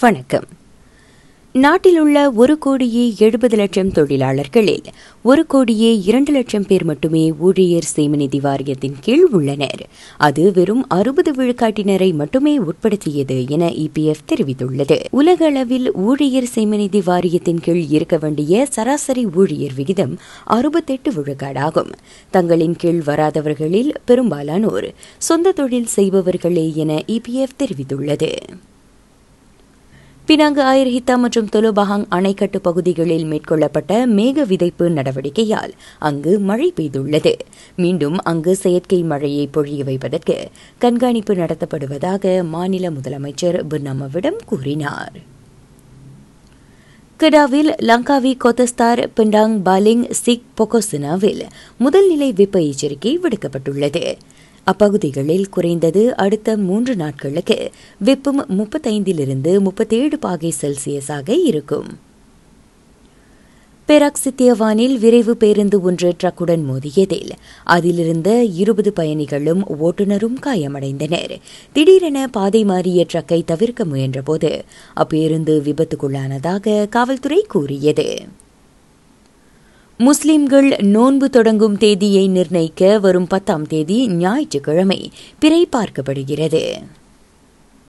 வணக்கம். நாட்டில் உள்ள ஒரு கோடியே எழுபது லட்சம் தொழிலாளர்களில் ஒரு கோடியே இரண்டு லட்சம் பேர் மட்டுமே ஊழியர் சேமநிதி வாரியத்தின் கீழ் உள்ளனர். அது வெறும் அறுபது விழுக்காட்டினரை மட்டுமே உட்படுத்தியது என இபிஎஃப் தெரிவித்துள்ளது. உலக அளவில் ஊழியர் சேமநிதி வாரியத்தின் கீழ் இருக்க வேண்டிய சராசரி ஊழியர் விகிதம் அறுபத்தெட்டு விழுக்காடாகும். தங்களின் கீழ் வராதவர்களில் பெரும்பாலானோர் சொந்த தொழில் செய்பவர்களே என இபிஎஃப் தெரிவித்துள்ளது. பினாங்கு ஆயிரஹித்தா மற்றும் தொலுபஹாங் அணைக்கட்டு பகுதிகளில் மேற்கொள்ளப்பட்ட மேக விதைப்பு நடவடிக்கையால் அங்கு மழை பெய்துள்ளது. மீண்டும் அங்கு செயற்கை மழையை பொழிய வைப்பதற்கு கண்காணிப்பு நடத்தப்படுவதாக மாநில முதலமைச்சர் பிர்னாமவிடம் கூறினார். கடாவில் லங்காவி கோத்தஸ்தார் பிண்டாங் பாலிங் சிக் பொகோசினாவில் முதல்நிலை வெப்ப எச்சரிக்கை விடுக்கப்பட்டுள்ளது. அப்பகுதிகளில் குறைந்தது அடுத்த மூன்று நாட்களுக்கு வெப்பம் முப்பத்தைந்திலிருந்து முப்பத்தேழு பாகை செல்சியஸாக இருக்கும். பெராக்சித்தியவானில் விரைவு பேருந்து ஒன்று ட்ரக்குடன் மோதியதில் அதிலிருந்த இருபது பயணிகளும் ஓட்டுநரும் காயமடைந்தனர். திடீரென பாதை மாறிய ட்ரக்கை தவிர்க்க முயன்றபோது அப்பேருந்து விபத்துக்குள்ளானதாக காவல்துறை கூறியது. முஸ்லிம்கள் நோன்பு தொடங்கும் தேதியை நிர்ணயிக்க வரும் பத்தாம் தேதி ஞாயிற்றுக்கிழமை. பிறை பார்க்கப்படுகிறது.